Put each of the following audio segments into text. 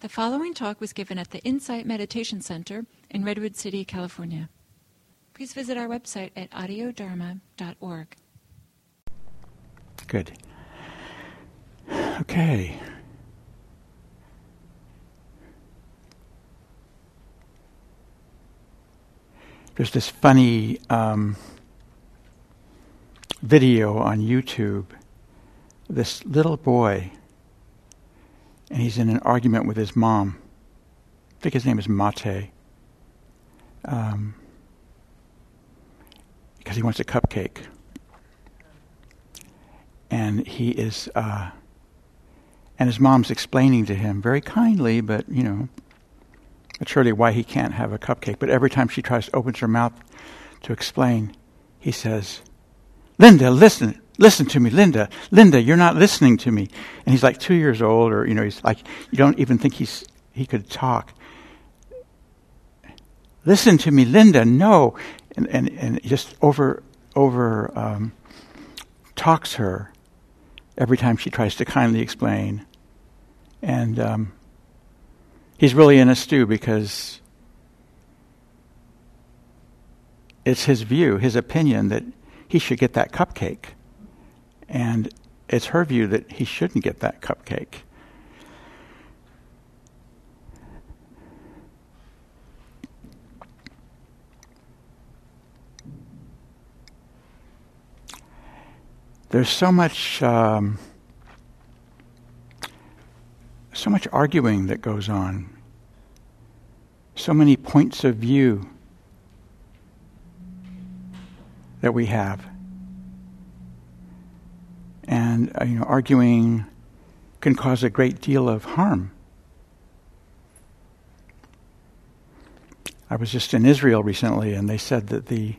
The following talk was given at the Insight Meditation Center in Redwood City, California. Please visit our website at audiodharma.org. Good. Okay. There's this funny um, video on YouTube. This little boy, and he's in an argument with his mom. I think his name is Mate. Um, because he wants a cupcake. And he is, uh, and his mom's explaining to him very kindly, but you know, surely why he can't have a cupcake. But every time she tries to open her mouth to explain, he says, Linda, listen, listen to me, Linda, Linda, you're not listening to me. And he's like two years old, or, you know, he's like, you don't even think he's, he could talk. Listen to me, Linda, no. And, and, and just over, over, um, talks her every time she tries to kindly explain. And, um, he's really in a stew because it's his view, his opinion that he should get that cupcake. And it's her view that he shouldn't get that cupcake. There's so much. Um, so much arguing that goes on, so many points of view that we have. Uh, you know, arguing can cause a great deal of harm. I was just in Israel recently, and they said that the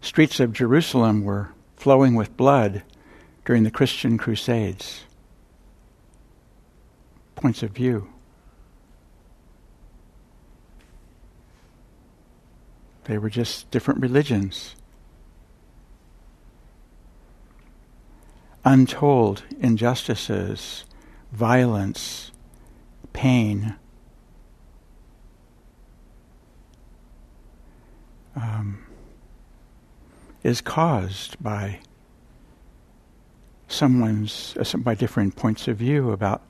streets of Jerusalem were flowing with blood during the Christian Crusades points of view. They were just different religions. Untold injustices, violence, pain. Um, is caused by someone's uh, by different points of view about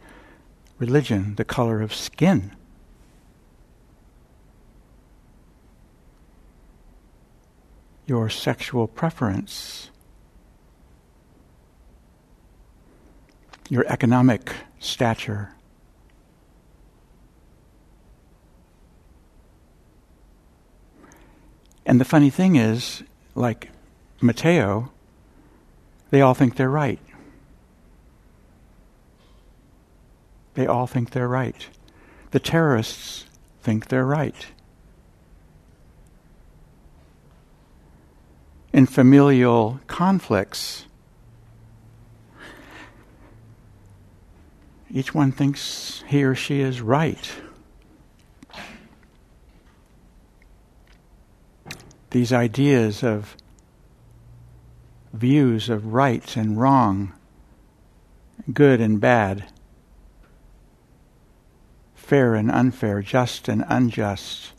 religion, the color of skin. Your sexual preference, your economic stature. And the funny thing is, like Matteo, they all think they're right. They all think they're right. The terrorists think they're right. In familial conflicts, each one thinks he or she is right. These ideas of views of right and wrong, good and bad, fair and unfair, just and unjust.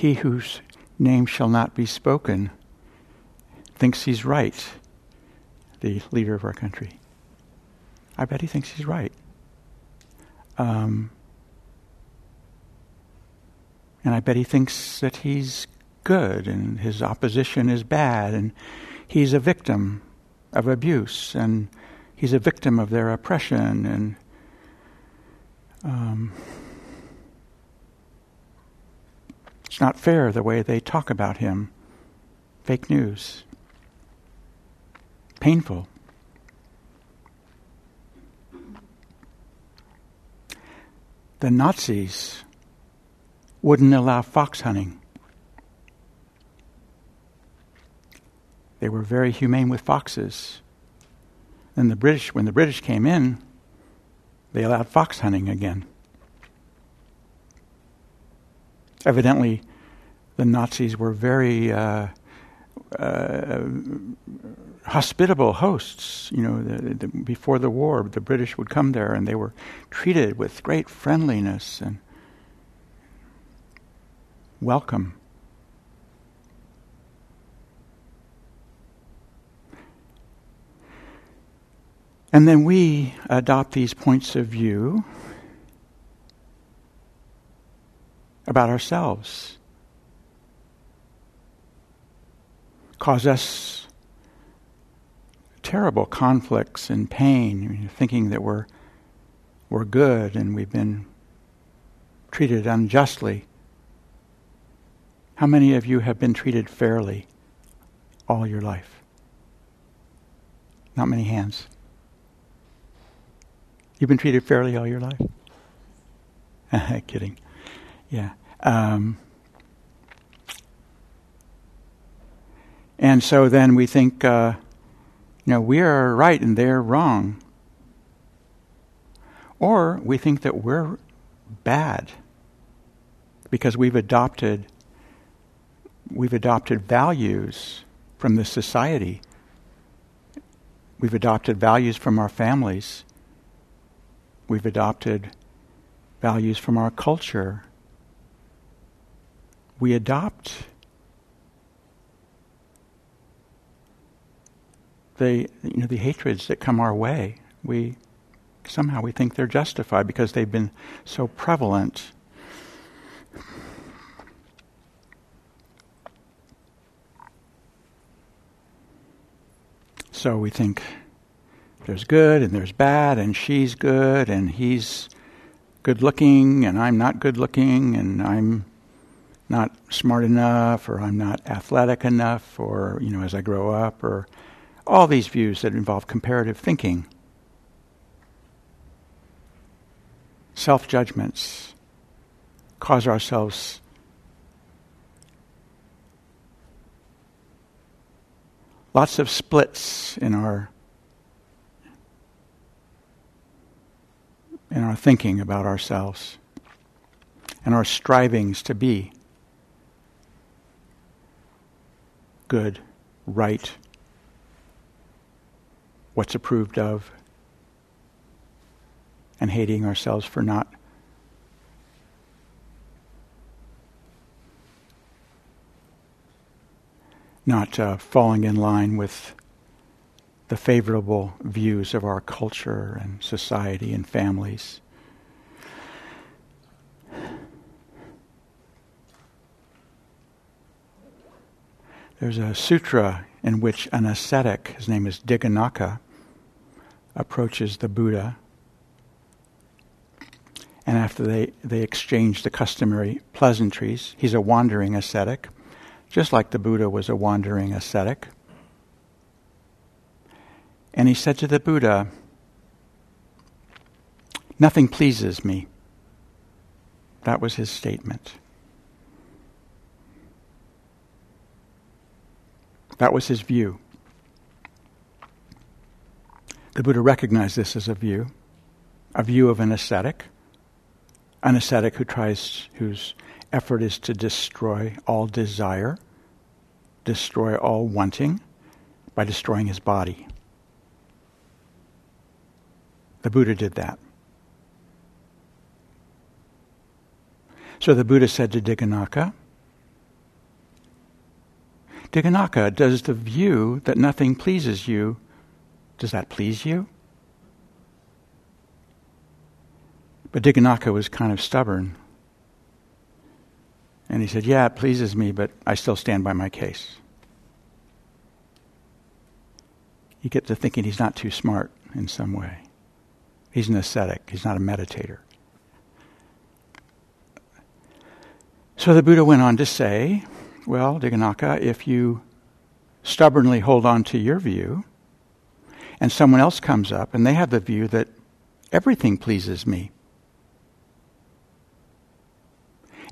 He whose name shall not be spoken thinks he's right, the leader of our country. I bet he thinks he's right. Um, and I bet he thinks that he's good and his opposition is bad and he's a victim of abuse and he's a victim of their oppression and um, it's not fair the way they talk about him. Fake news. Painful. The Nazis wouldn't allow fox hunting. They were very humane with foxes. Then the British, when the British came in, they allowed fox hunting again. Evidently, the Nazis were very uh, uh, hospitable hosts. You know, the, the, before the war, the British would come there and they were treated with great friendliness and welcome. And then we adopt these points of view about ourselves. Cause us terrible conflicts and pain, thinking that we're, we're good and we've been treated unjustly. How many of you have been treated fairly all your life? Not many hands. You've been treated fairly all your life? Kidding. Yeah. Um, and so then we think, uh, you know, we are right and they're wrong. Or we think that we're bad because we've adopted we've adopted values from the society. We've adopted values from our families We've adopted values from our culture. We adopt the you know the hatreds that come our way. We somehow we think they're justified because they've been so prevalent. So we think there's good and there's bad, and she's good and he's good looking, and I'm not good looking, and I'm not smart enough, or I'm not athletic enough, or, you know, as I grow up, or all these views that involve comparative thinking. Self judgments cause ourselves lots of splits in our in our thinking about ourselves and our strivings to be good, right, what's approved of, and hating ourselves for not not uh, falling in line with the favorable views of our culture and society and families. There's a sutra in which an ascetic, his name is Dighanakha, approaches the Buddha. And after they, they exchange the customary pleasantries, he's a wandering ascetic, just like the Buddha was a wandering ascetic. And he said to the Buddha, Nothing pleases me. That was his statement. That was his view. The Buddha recognized this as a view, a view of an ascetic, an ascetic who tries, whose effort is to destroy all desire, destroy all wanting by destroying his body. The Buddha did that. So the Buddha said to Dighanakha, Dighanakha, does the view that nothing pleases you, does that please you? But Dighanakha was kind of stubborn. And he said, Yeah, it pleases me, but I still stand by my case. You get to thinking he's not too smart in some way. He's an ascetic, he's not a meditator. So the Buddha went on to say, Well, Dighanakha, if you stubbornly hold on to your view, and someone else comes up and they have the view that everything pleases me,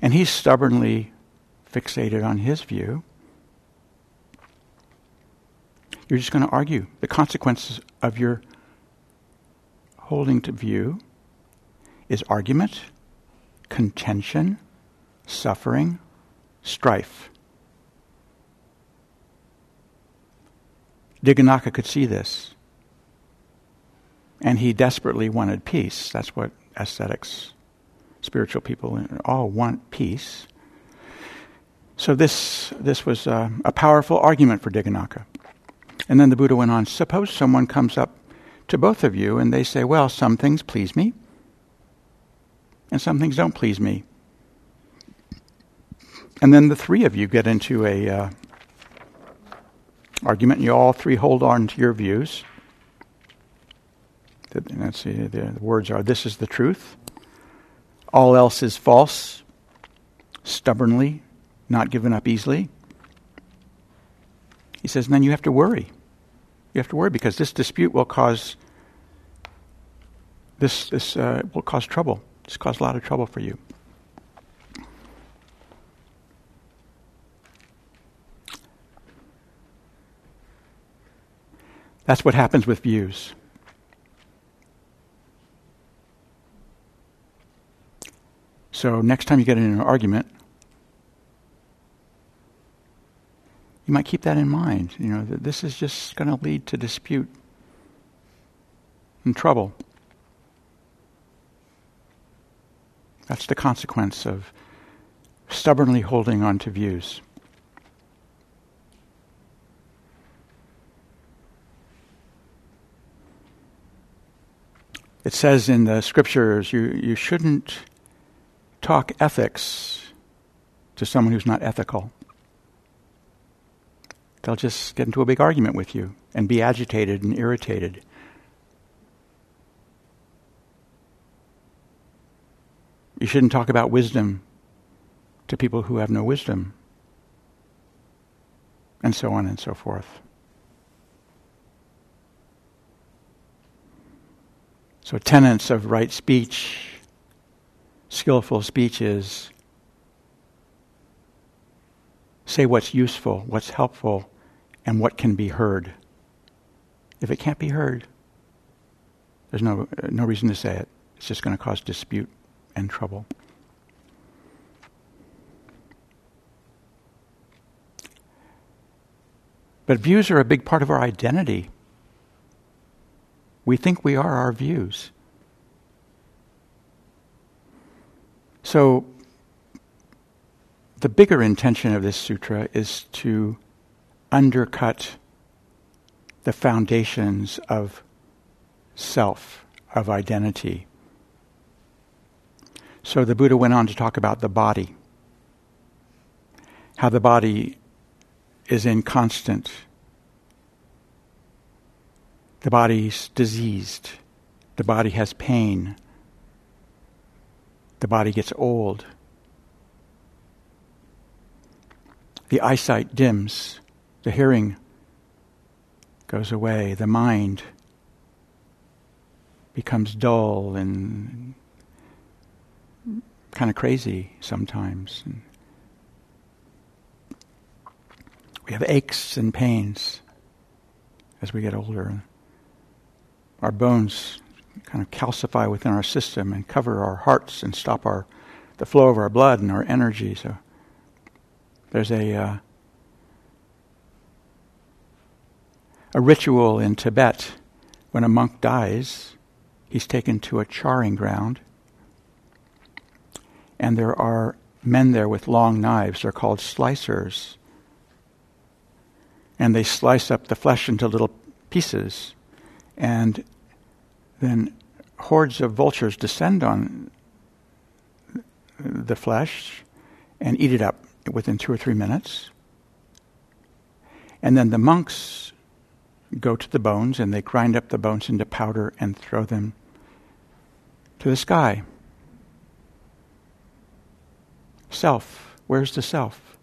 and he's stubbornly fixated on his view, you're just going to argue the consequences of your holding to view is argument, contention, suffering, strife. Dighanakha could see this. And he desperately wanted peace. That's what ascetics, spiritual people, all want peace. So this, this was a, a powerful argument for Dighanakha. And then the Buddha went on Suppose someone comes up to both of you and they say, Well, some things please me, and some things don't please me. And then the three of you get into a uh, argument, you all three hold on to your views. Let's see, the words are This is the truth, all else is false, stubbornly, not given up easily. He says, and then you have to worry. You have to worry because this dispute will cause this this uh, will cause trouble. It's cause a lot of trouble for you. That's what happens with views. So next time you get in an argument, you might keep that in mind. You know, that this is just going to lead to dispute and trouble. That's the consequence of stubbornly holding on to views. It says in the scriptures you, you shouldn't talk ethics to someone who's not ethical. They'll just get into a big argument with you and be agitated and irritated. You shouldn't talk about wisdom to people who have no wisdom, and so on and so forth. So, tenets of right speech, skillful speech is say what's useful, what's helpful, and what can be heard. If it can't be heard, there's no, no reason to say it. It's just going to cause dispute and trouble. But views are a big part of our identity. We think we are our views. So, the bigger intention of this sutra is to undercut the foundations of self, of identity. So the Buddha went on to talk about the body, how the body is inconstant, the body's diseased, the body has pain, the body gets old. The eyesight dims, the hearing goes away, the mind becomes dull and kind of crazy sometimes. we have aches and pains as we get older. Our bones kind of calcify within our system and cover our hearts and stop our the flow of our blood and our energy. So there's a uh, a ritual in Tibet when a monk dies. He's taken to a charring ground, and there are men there with long knives. They're called slicers, and they slice up the flesh into little pieces, and then hordes of vultures descend on the flesh and eat it up within two or three minutes. And then the monks go to the bones and they grind up the bones into powder and throw them to the sky. Self. Where's the self?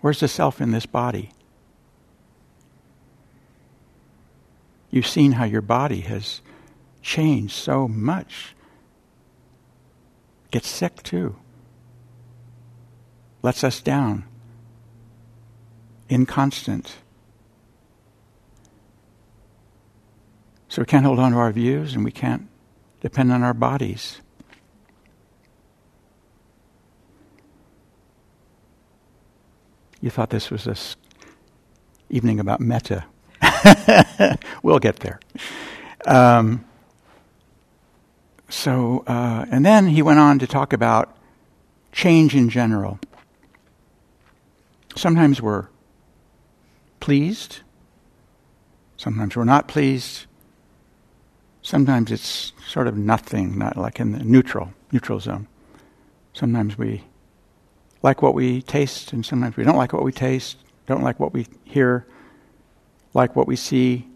Where's the self in this body? You've seen how your body has changed so much gets sick too, lets us down, inconstant. So we can't hold on to our views and we can't depend on our bodies. You thought this was this evening about metta. we'll get there. Um, so, uh, and then he went on to talk about change in general. Sometimes we're pleased, sometimes we're not pleased, sometimes it's sort of nothing, not like in the neutral, neutral zone. Sometimes we like what we taste, and sometimes we don't like what we taste, don't like what we hear, like what we see,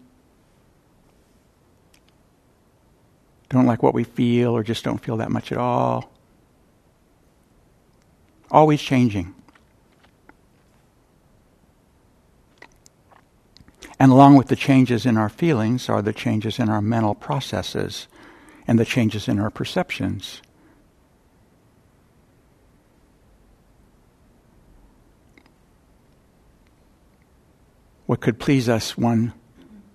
don't like what we feel, or just don't feel that much at all. Always changing. And along with the changes in our feelings are the changes in our mental processes and the changes in our perceptions. What could please us one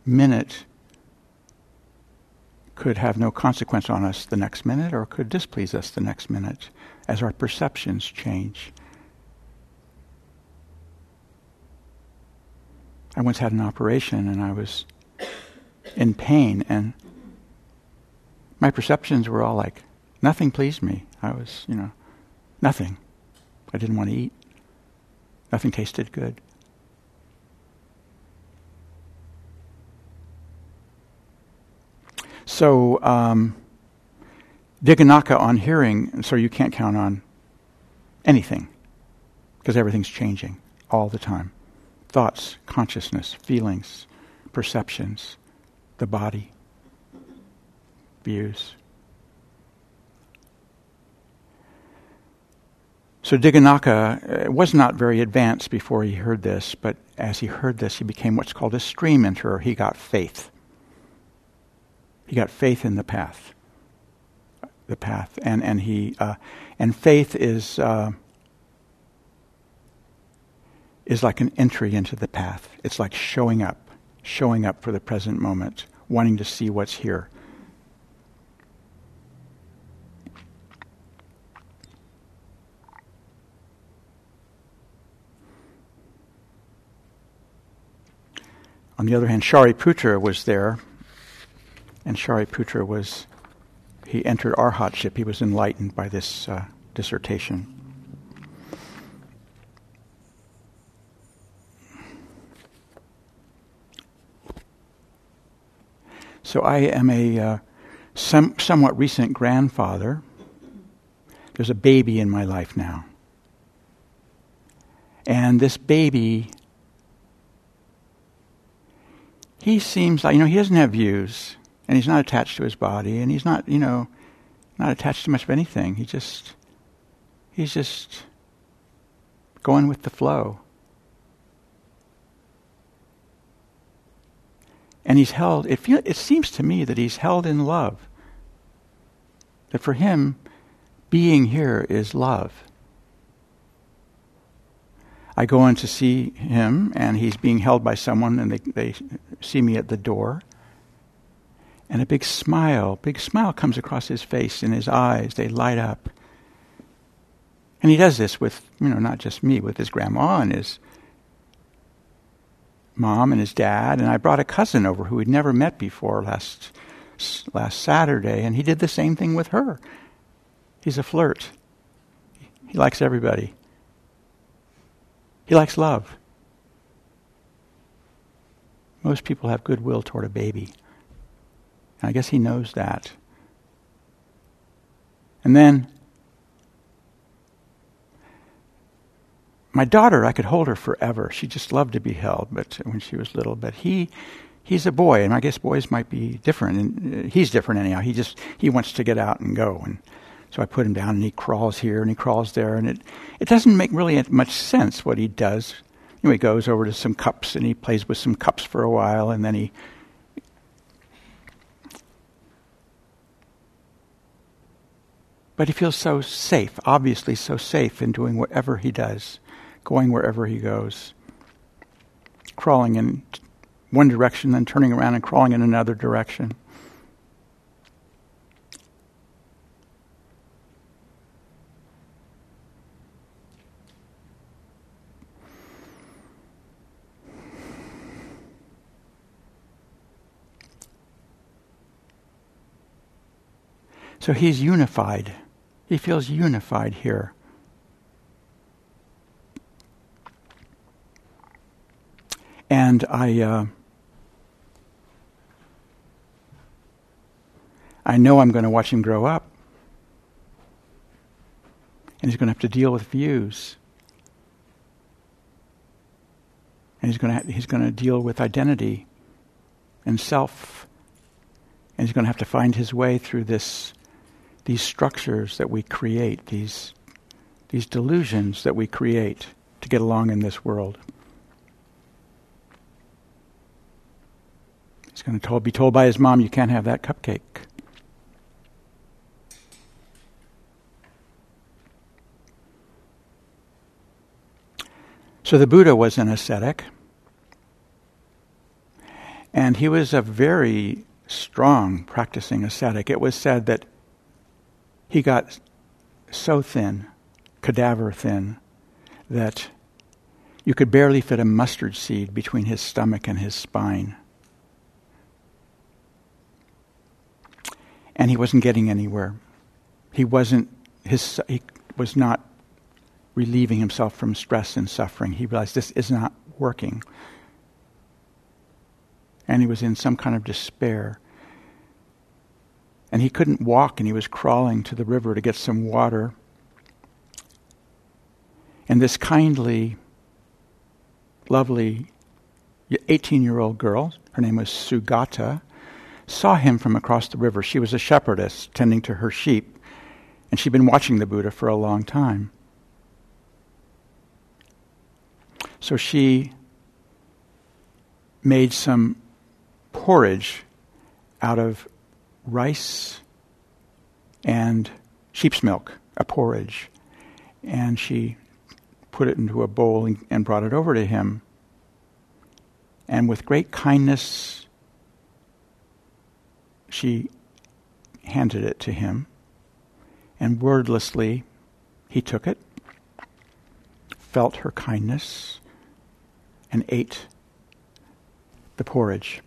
minute could have no consequence on us the next minute or could displease us the next minute as our perceptions change. I once had an operation and I was in pain, and my perceptions were all like, nothing pleased me. I was, you know, nothing. I didn't want to eat. Nothing tasted good. So, um, Dighanakha on hearing, so you can't count on anything because everything's changing all the time thoughts, consciousness, feelings, perceptions, the body, views. So Dighanakha uh, was not very advanced before he heard this, but as he heard this, he became what's called a stream enterer. He got faith. He got faith in the path, the path, and and he uh, and faith is uh, is like an entry into the path. It's like showing up, showing up for the present moment, wanting to see what's here. On the other hand, Shariputra was there, and Shariputra was, he entered arhatship. He was enlightened by this uh, dissertation. So I am a uh, some, somewhat recent grandfather. There's a baby in my life now. And this baby, he seems like, you know, he doesn't have views, and he's not attached to his body, and he's not, you know, not attached to much of anything. He just, he's just going with the flow. And he's held, it, feel, it seems to me that he's held in love. That for him, being here is love. I go in to see him, and he's being held by someone, and they, they see me at the door. And a big smile, big smile comes across his face and his eyes. They light up. And he does this with, you know, not just me, with his grandma and his mom and his dad, and I brought a cousin over who we'd never met before last last Saturday, and he did the same thing with her. He's a flirt. He likes everybody. He likes love. Most people have goodwill toward a baby. And I guess he knows that. And then my daughter, I could hold her forever. She just loved to be held, but when she was little. But he, he's a boy, and I guess boys might be different. And uh, he's different anyhow. He just he wants to get out and go. And so I put him down, and he crawls here and he crawls there, and it it doesn't make really much sense what he does. You know, he goes over to some cups and he plays with some cups for a while, and then he. But he feels so safe, obviously so safe in doing whatever he does, going wherever he goes, crawling in one direction, then turning around and crawling in another direction. So he's unified. He feels unified here. And I, uh, I know I'm going to watch him grow up. And he's going to have to deal with views. And he's going to, he's going to deal with identity and self. And he's going to have to find his way through this, these structures that we create, these, these delusions that we create to get along in this world. He's going to be told by his mom, you can't have that cupcake. So the Buddha was an ascetic, and he was a very strong practicing ascetic. It was said that he got so thin, cadaver thin, that you could barely fit a mustard seed between his stomach and his spine. And he wasn't getting anywhere. He wasn't his he was not relieving himself from stress and suffering. He realized this is not working. And he was in some kind of despair. And he couldn't walk, and he was crawling to the river to get some water. And this kindly, lovely 18 year old girl, her name was Sugata, saw him from across the river. She was a shepherdess tending to her sheep, and she'd been watching the Buddha for a long time. So she made some porridge out of rice and sheep's milk, a porridge. And she put it into a bowl and, brought it over to him. And with great kindness, she handed it to him. And wordlessly, he took it, felt her kindness, and ate the porridge.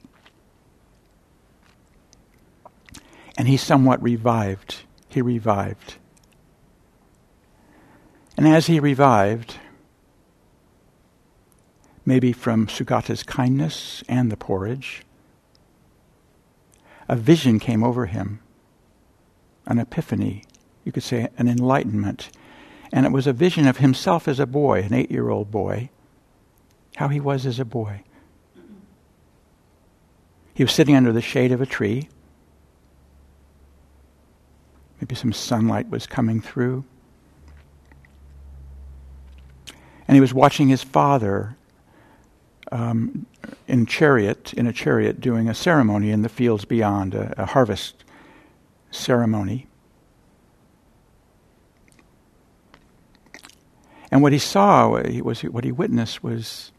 And he somewhat revived. He revived. And as he revived, maybe from Sugata's kindness and the porridge, a vision came over him, an epiphany, you could say an enlightenment. And it was a vision of himself as a boy, an eight year old boy, how he was as a boy. He was sitting under the shade of a tree. Maybe some sunlight was coming through. And he was watching his father um, in chariot, in a chariot, doing a ceremony in the fields beyond, a, a harvest ceremony. And what he saw, was what he witnessed, was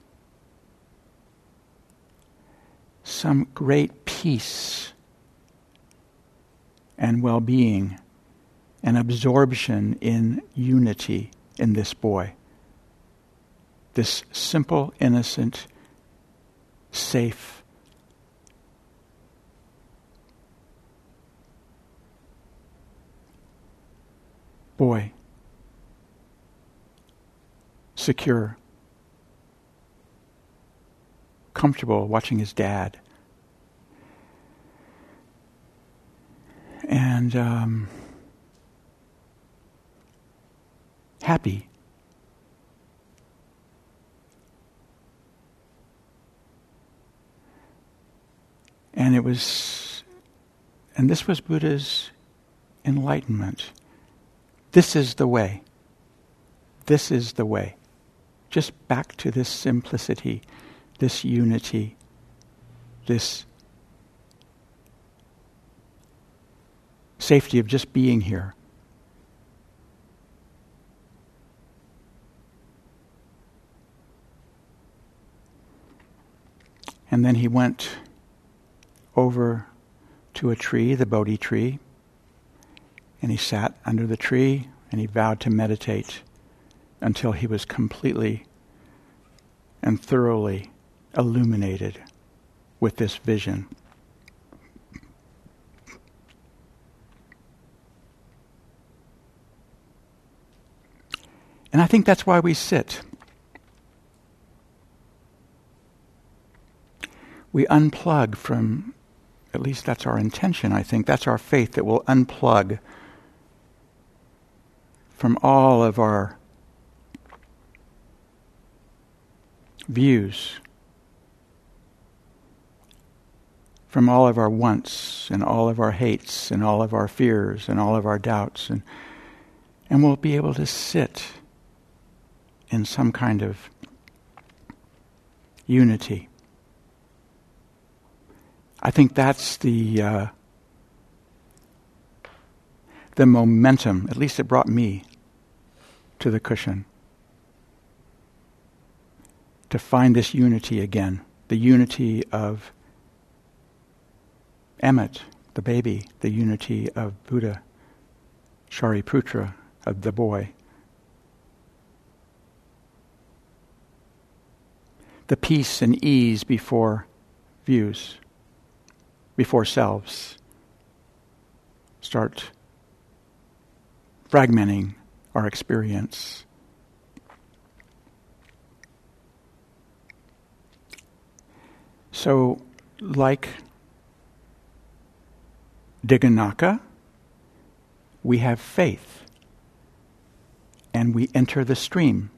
some great peace and well being and absorption in unity in this boy. This simple, innocent, safe, boy. Secure. Comfortable watching his dad. and um, happy. And it was, and this was Buddha's enlightenment. This is the way. This is the way. Just back to this simplicity, this unity, this safety of just being here. And then he went over to a tree, the Bodhi tree, and he sat under the tree and he vowed to meditate until he was completely and thoroughly illuminated with this vision. And I think that's why we sit. We unplug from, at least that's our intention, I think. That's our faith that we'll unplug from all of our views, from all of our wants and all of our hates and all of our fears and all of our doubts and and we'll be able to sit in some kind of unity. I think that's the uh, the momentum. At least it brought me to the cushion to find this unity again, the unity of Emmet, the baby, the unity of Buddha, Shariputra, of the boy. The peace and ease before views, before selves, start fragmenting our experience. So, like Dighanakha, we have faith and we enter the stream.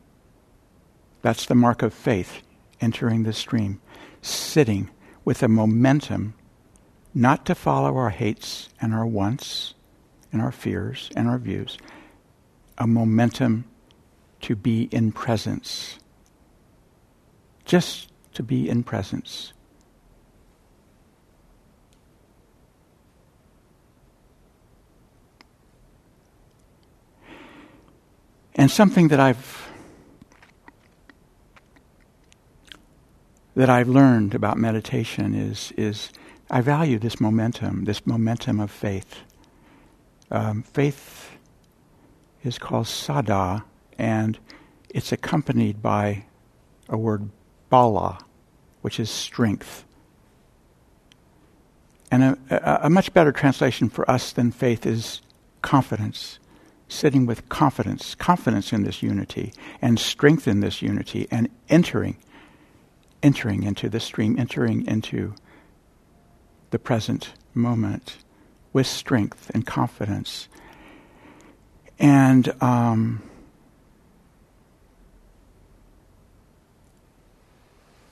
That's the mark of faith, entering the stream, sitting with a momentum not to follow our hates and our wants and our fears and our views, a momentum to be in presence. Just to be in presence. And something that I've that I've learned about meditation is is I value this momentum, this momentum of faith. Um, faith is called saddha, and it's accompanied by a word bala, which is strength. And a, a, a much better translation for us than faith is confidence sitting with confidence, confidence in this unity, and strength in this unity, and entering, entering into the stream, entering into the present moment with strength and confidence. And um,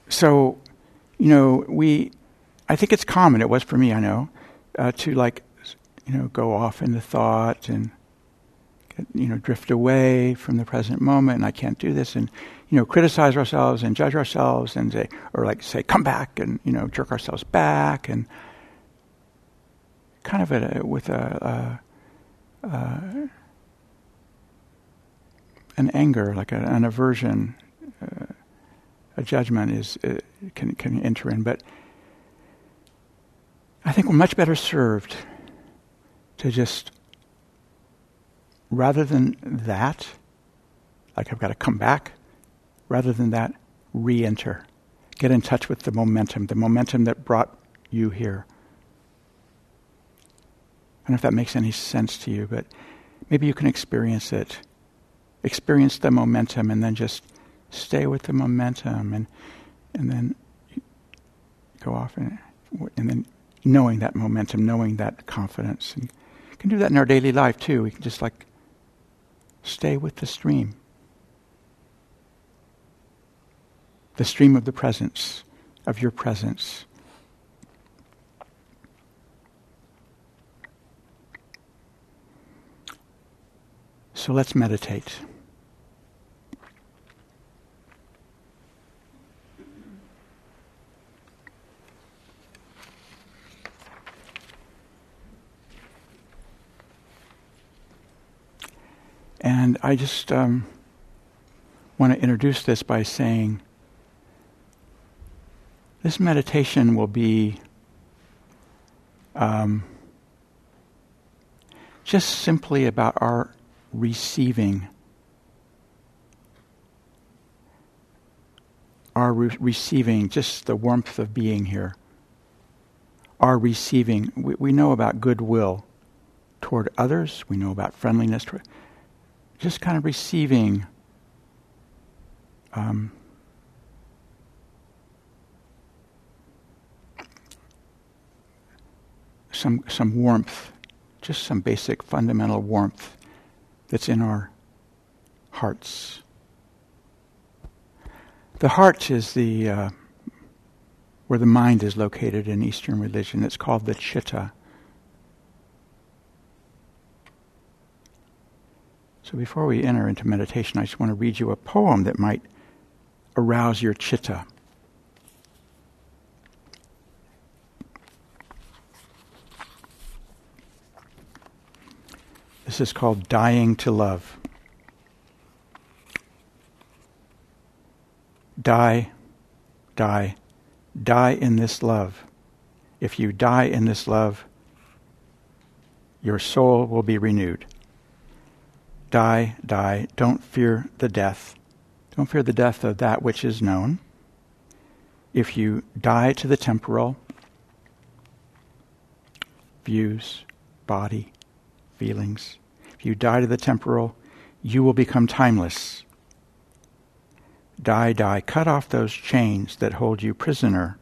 so, you know, we, I think it's common, it was for me, I know, uh, to like, you know, go off into thought and you know, drift away from the present moment, and I can't do this, and you know, criticize ourselves and judge ourselves, and say, or like say, come back, and you know, jerk ourselves back, and kind of a, with a, a, a, an anger, like an aversion, uh, a judgment is uh, can can enter in, but I think we're much better served to just rather than that, like I've got to come back, rather than that, re enter. Get in touch with the momentum, the momentum that brought you here. I don't know if that makes any sense to you, but maybe you can experience it. Experience the momentum and then just stay with the momentum and and then go off and, and then knowing that momentum, knowing that confidence. And you can do that in our daily life too. We can just like Stay with the stream. The stream of the presence, of your presence. So let's meditate. And I just um, want to introduce this by saying this meditation will be um, just simply about our receiving. Our re- receiving, just the warmth of being here. Our receiving. We, we know about goodwill toward others, we know about friendliness. Toward, just kind of receiving um, some some warmth, just some basic fundamental warmth that's in our hearts. The heart is the uh, where the mind is located in Eastern religion. It's called the chitta. So before we enter into meditation, I just want to read you a poem that might arouse your chitta. This is called Dying to Love. Die, die, die in this love. If you die in this love, your soul will be renewed. Die, die, don't fear the death. Don't fear the death of that which is known. If you die to the temporal, views, body, feelings, you die to the temporal, you will become timeless. Die, die, cut off those chains that hold you prisoner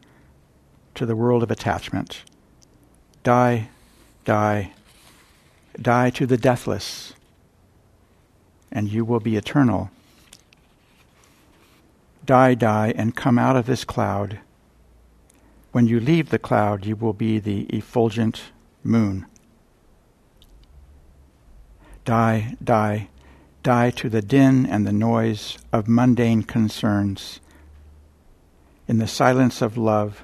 to the world of attachment. Die, die, die to the deathless, and you will be eternal. Die, die, and come out of this cloud. When you leave the cloud, you will be the effulgent moon. Die, die, die to the din and the noise of mundane concerns. In the silence of love,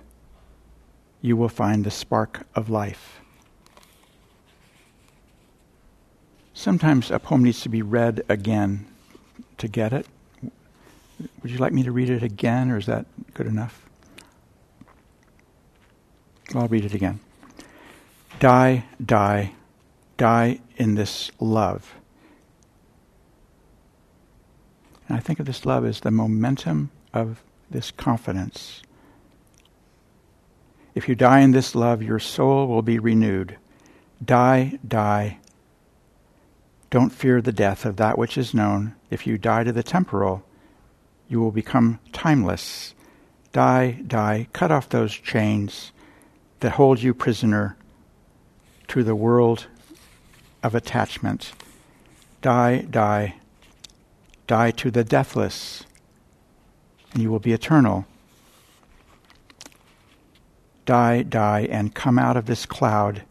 you will find the spark of life. Sometimes a poem needs to be read again to get it. Would you like me to read it again, or is that good enough? I'll read it again. Die, die, die in this love. And I think of this love as the momentum of this confidence. If you die in this love, your soul will be renewed. Die, die. Don't fear the death of that which is known. If you die to the temporal, you will become timeless. Die, die. Cut off those chains that hold you prisoner to the world of attachment. Die, die, die to the deathless, and you will be eternal. Die, die, and come out of this cloud.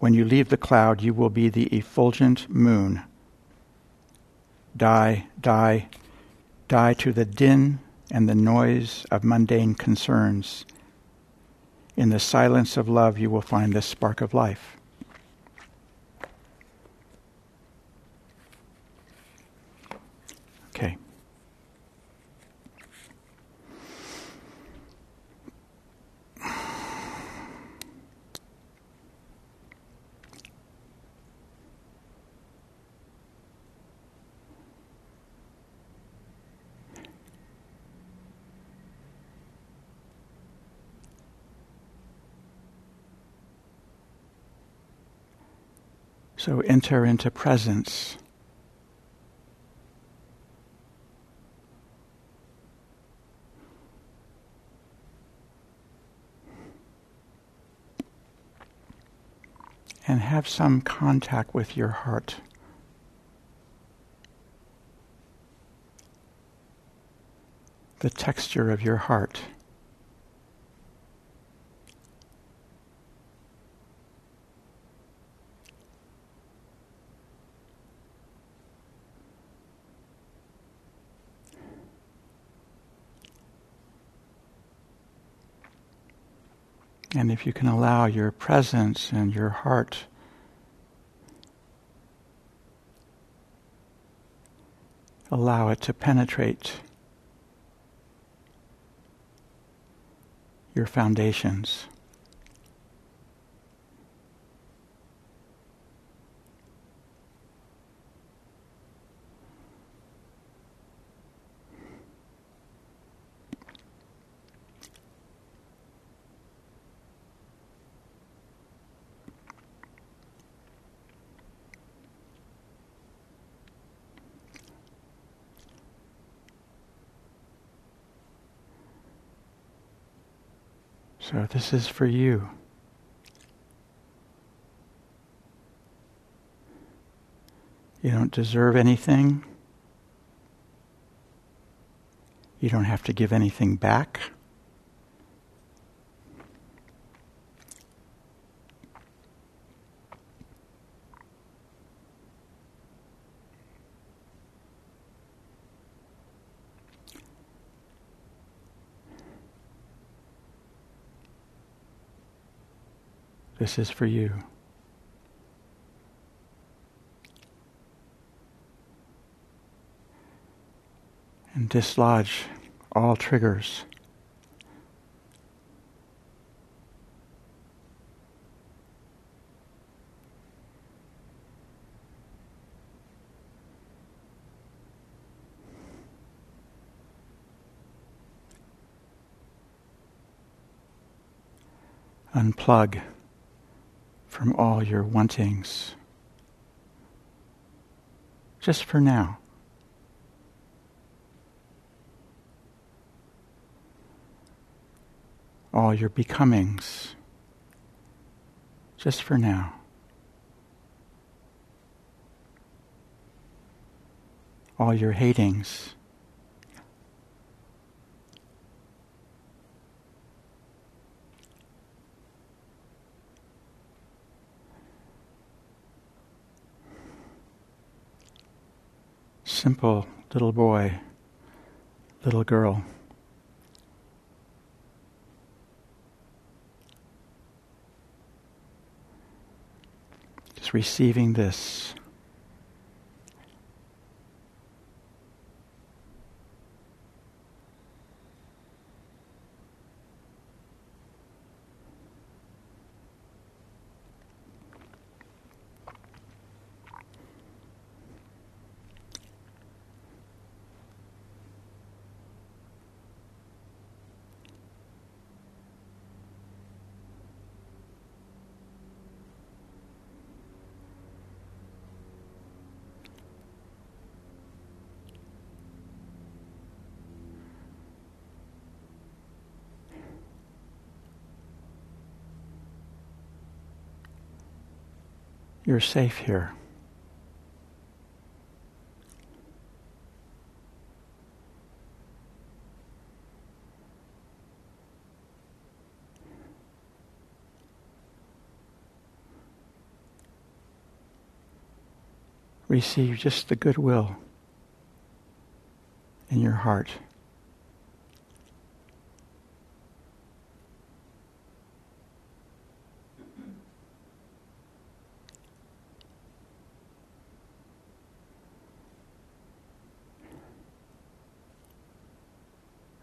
When you leave the cloud, you will be the effulgent moon. Die, die, die to the din and the noise of mundane concerns. In the silence of love, you will find the spark of life. Okay. So enter into presence. and have some contact with your heart. The texture of your heart. And if you can allow your presence and your heart allow it to penetrate your foundations. So this is for you. You don't deserve anything. You don't have to give anything back. Is for you. And dislodge all triggers. Unplug from all your wantings. Just for now. All your becomings. Just for now. All your hatings. Simple little boy, little girl. Just receiving this. You're safe here. Receive just the goodwill in your heart.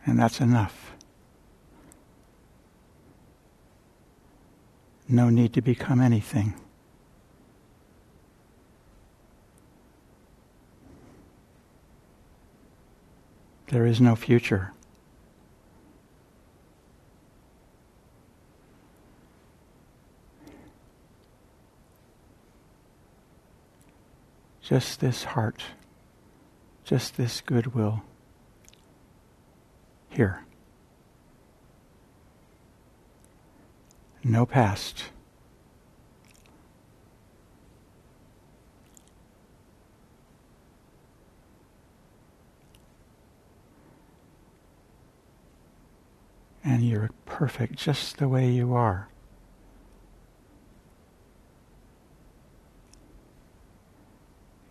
And that's enough. No need to become anything. There is no future. Just this heart, just this goodwill here. No past. And you're perfect just the way you are.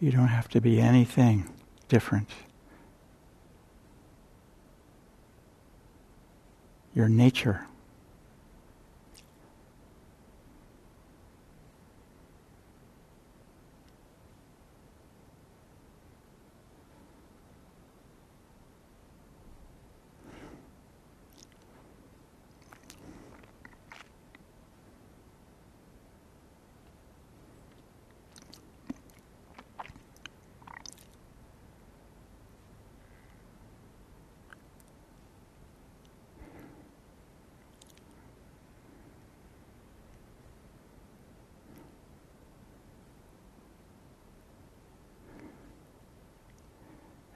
You don't have to be anything different. Your nature.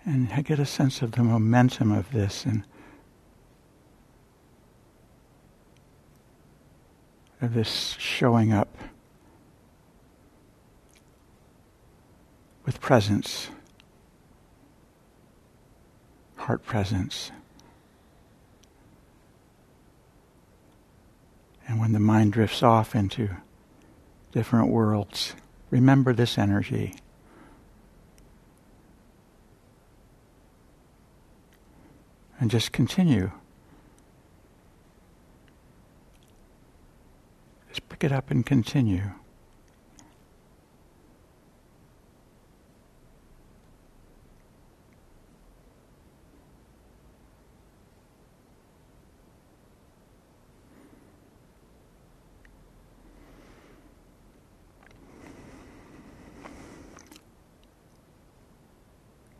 and I get a sense of the momentum of this and of this showing up with presence, heart presence. And when the mind drifts off into different worlds, remember this energy. And just continue. Just pick it up and continue.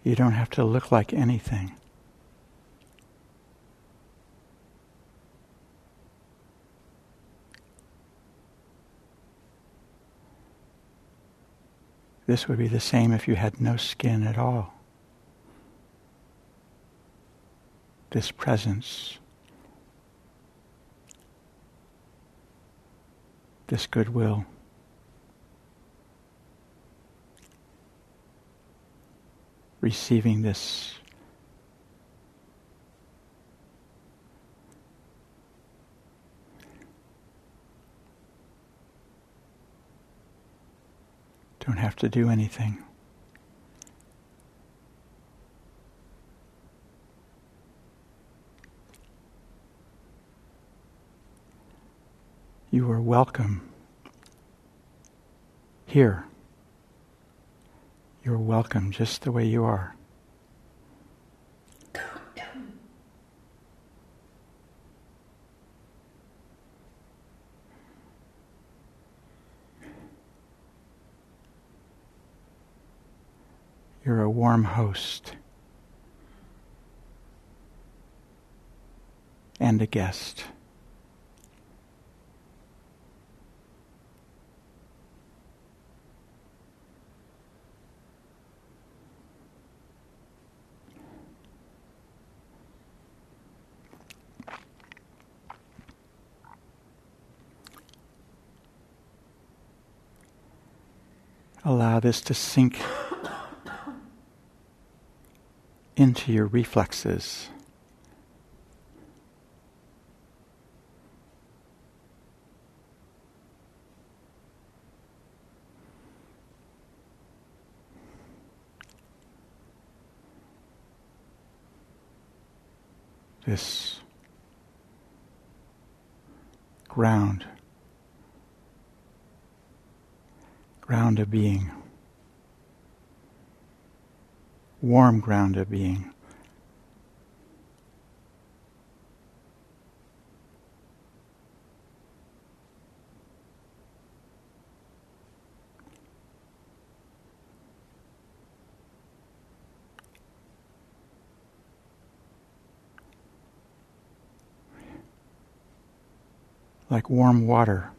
You don't have to look like anything. This would be the same if you had no skin at all. This presence, this goodwill. receiving this Don't have to do anything. You are welcome here. You're welcome just the way you are. You're a warm host and a guest. Allow this to sink into your reflexes. This ground. ground of being, warm ground of being. like warm water.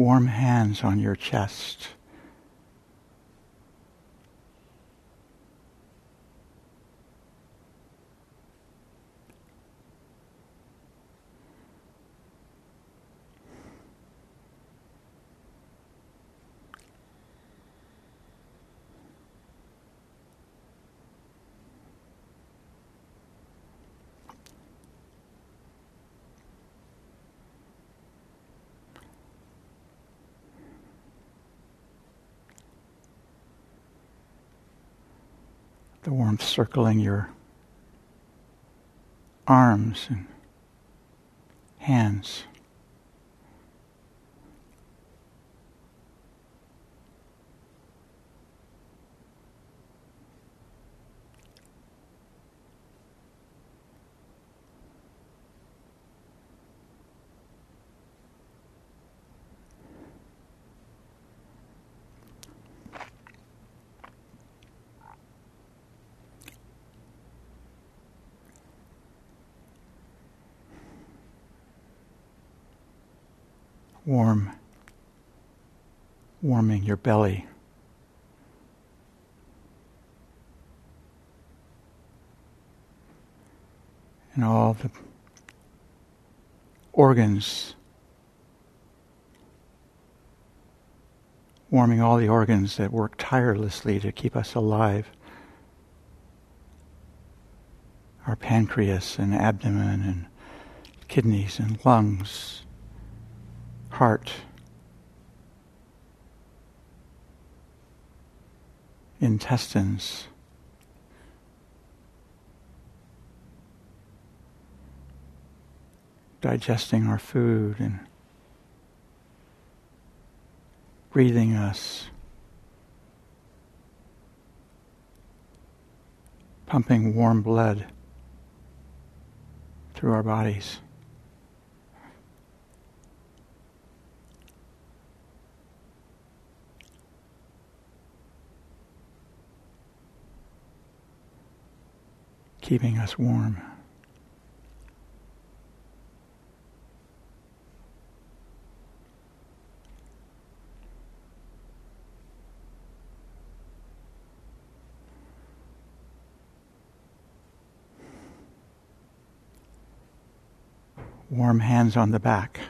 Warm hands on your chest. the warmth circling your arms and hands. warm, warming your belly. And all the organs, warming all the organs that work tirelessly to keep us alive. Our pancreas and abdomen and kidneys and lungs, heart, intestines. digesting our food and breathing us, pumping warm blood through our bodies. Keeping us warm. warm hands on the back.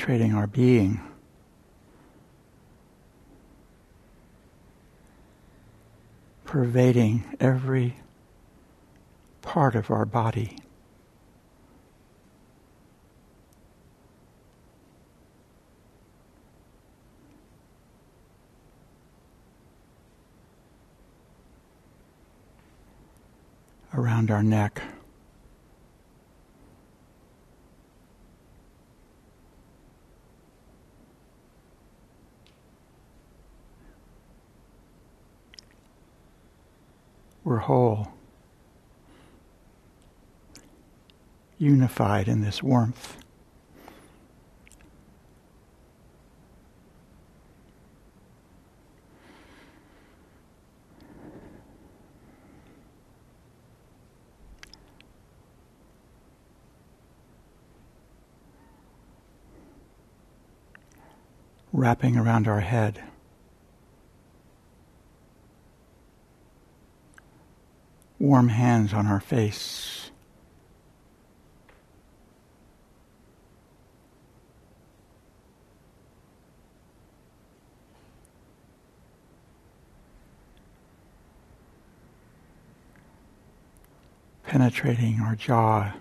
Penetrating our being. pervading every part of our body. Around our neck. We're whole, unified in this warmth. wrapping around our head. Warm hands on our face. Penetrating our jaw,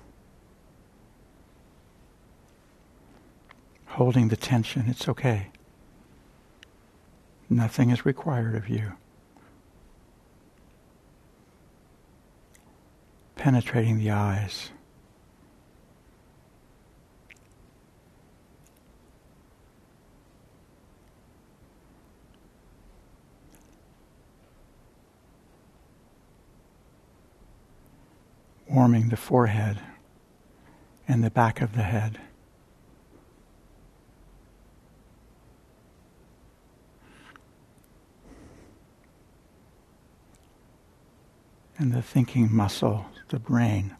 holding the tension, it's okay. Nothing is required of you. Penetrating the eyes. Warming the forehead and the back of the head. And the thinking muscle, the brain.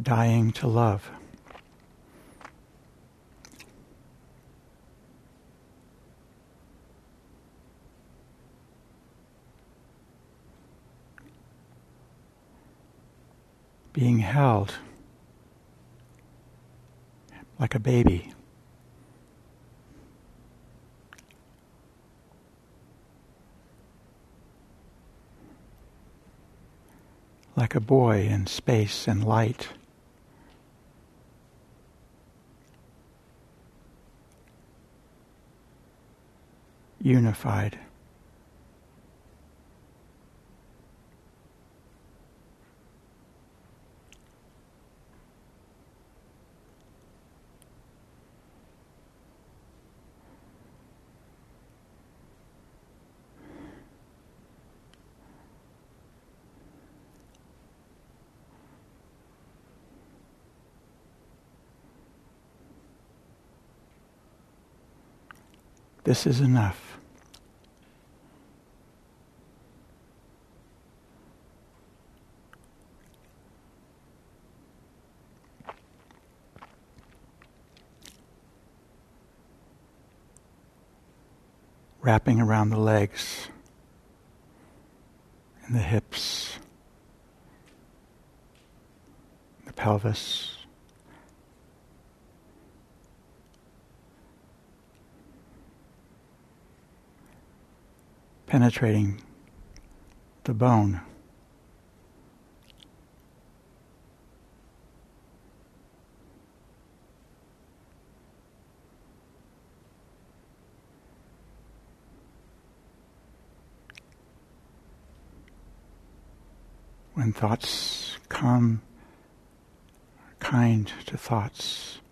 Dying to love. Being held like a baby. Like a boy in space and light. unified. This is enough. Wrapping around the legs and the hips, the pelvis. Penetrating the bone. When thoughts come, kind to thoughts,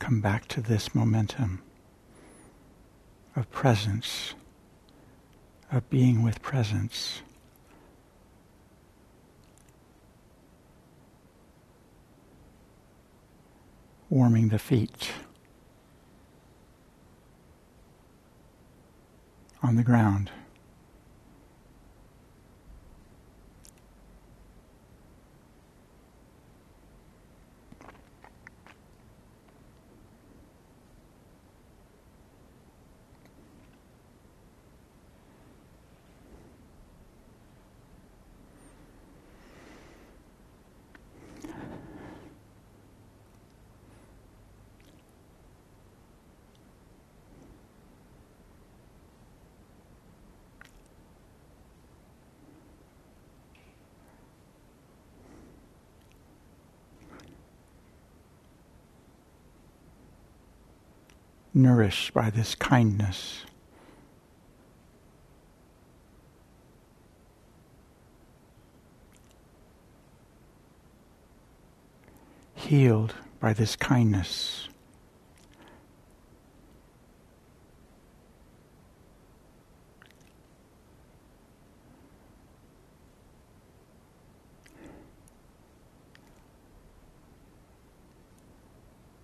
come back to this momentum of presence of being with presence. Warming the feet on the ground. Nourished by this kindness. Healed by this kindness.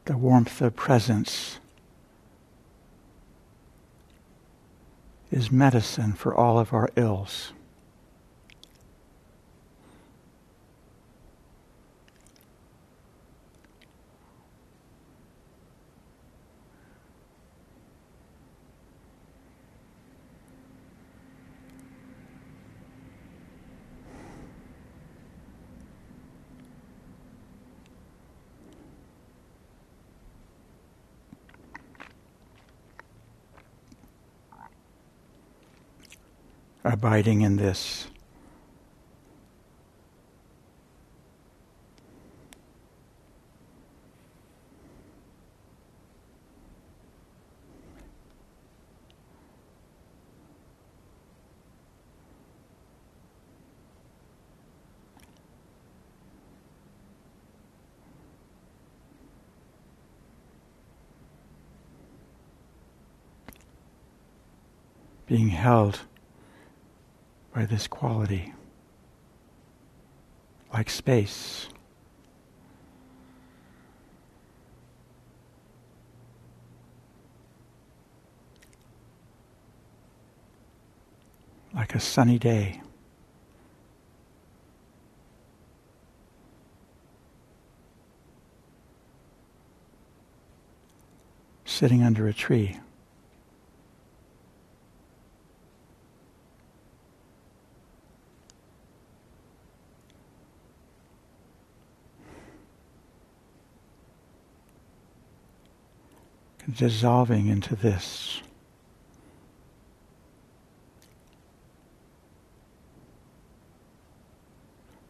The warmth of presence is medicine for all of our ills. Abiding in this. being held by this quality, like space. Like a sunny day. Sitting under a tree. dissolving into this.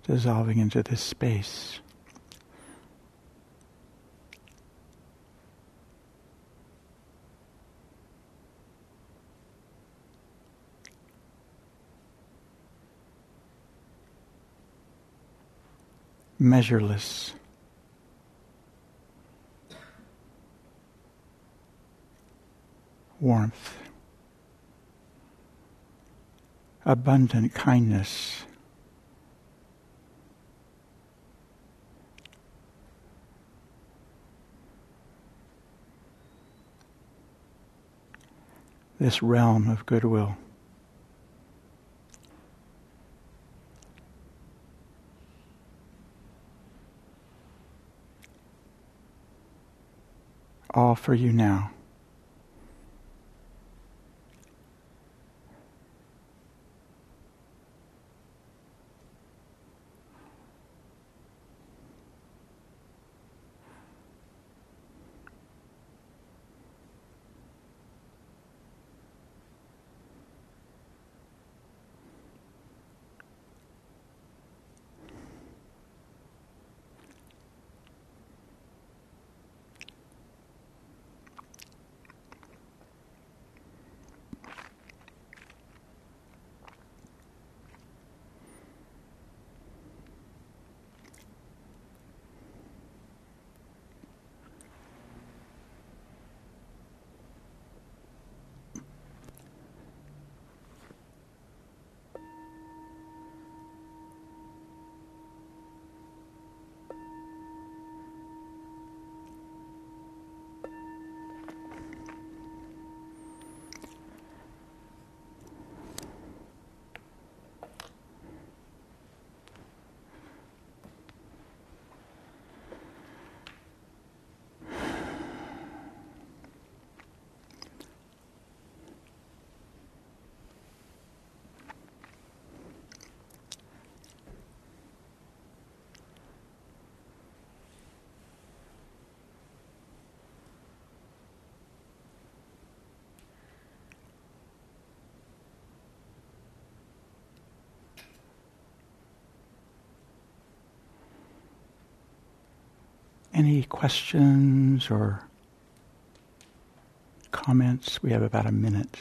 Dissolving into this space. measureless. Warmth, abundant kindness, this realm of goodwill. All for you now. Any questions or comments? We have about a minute.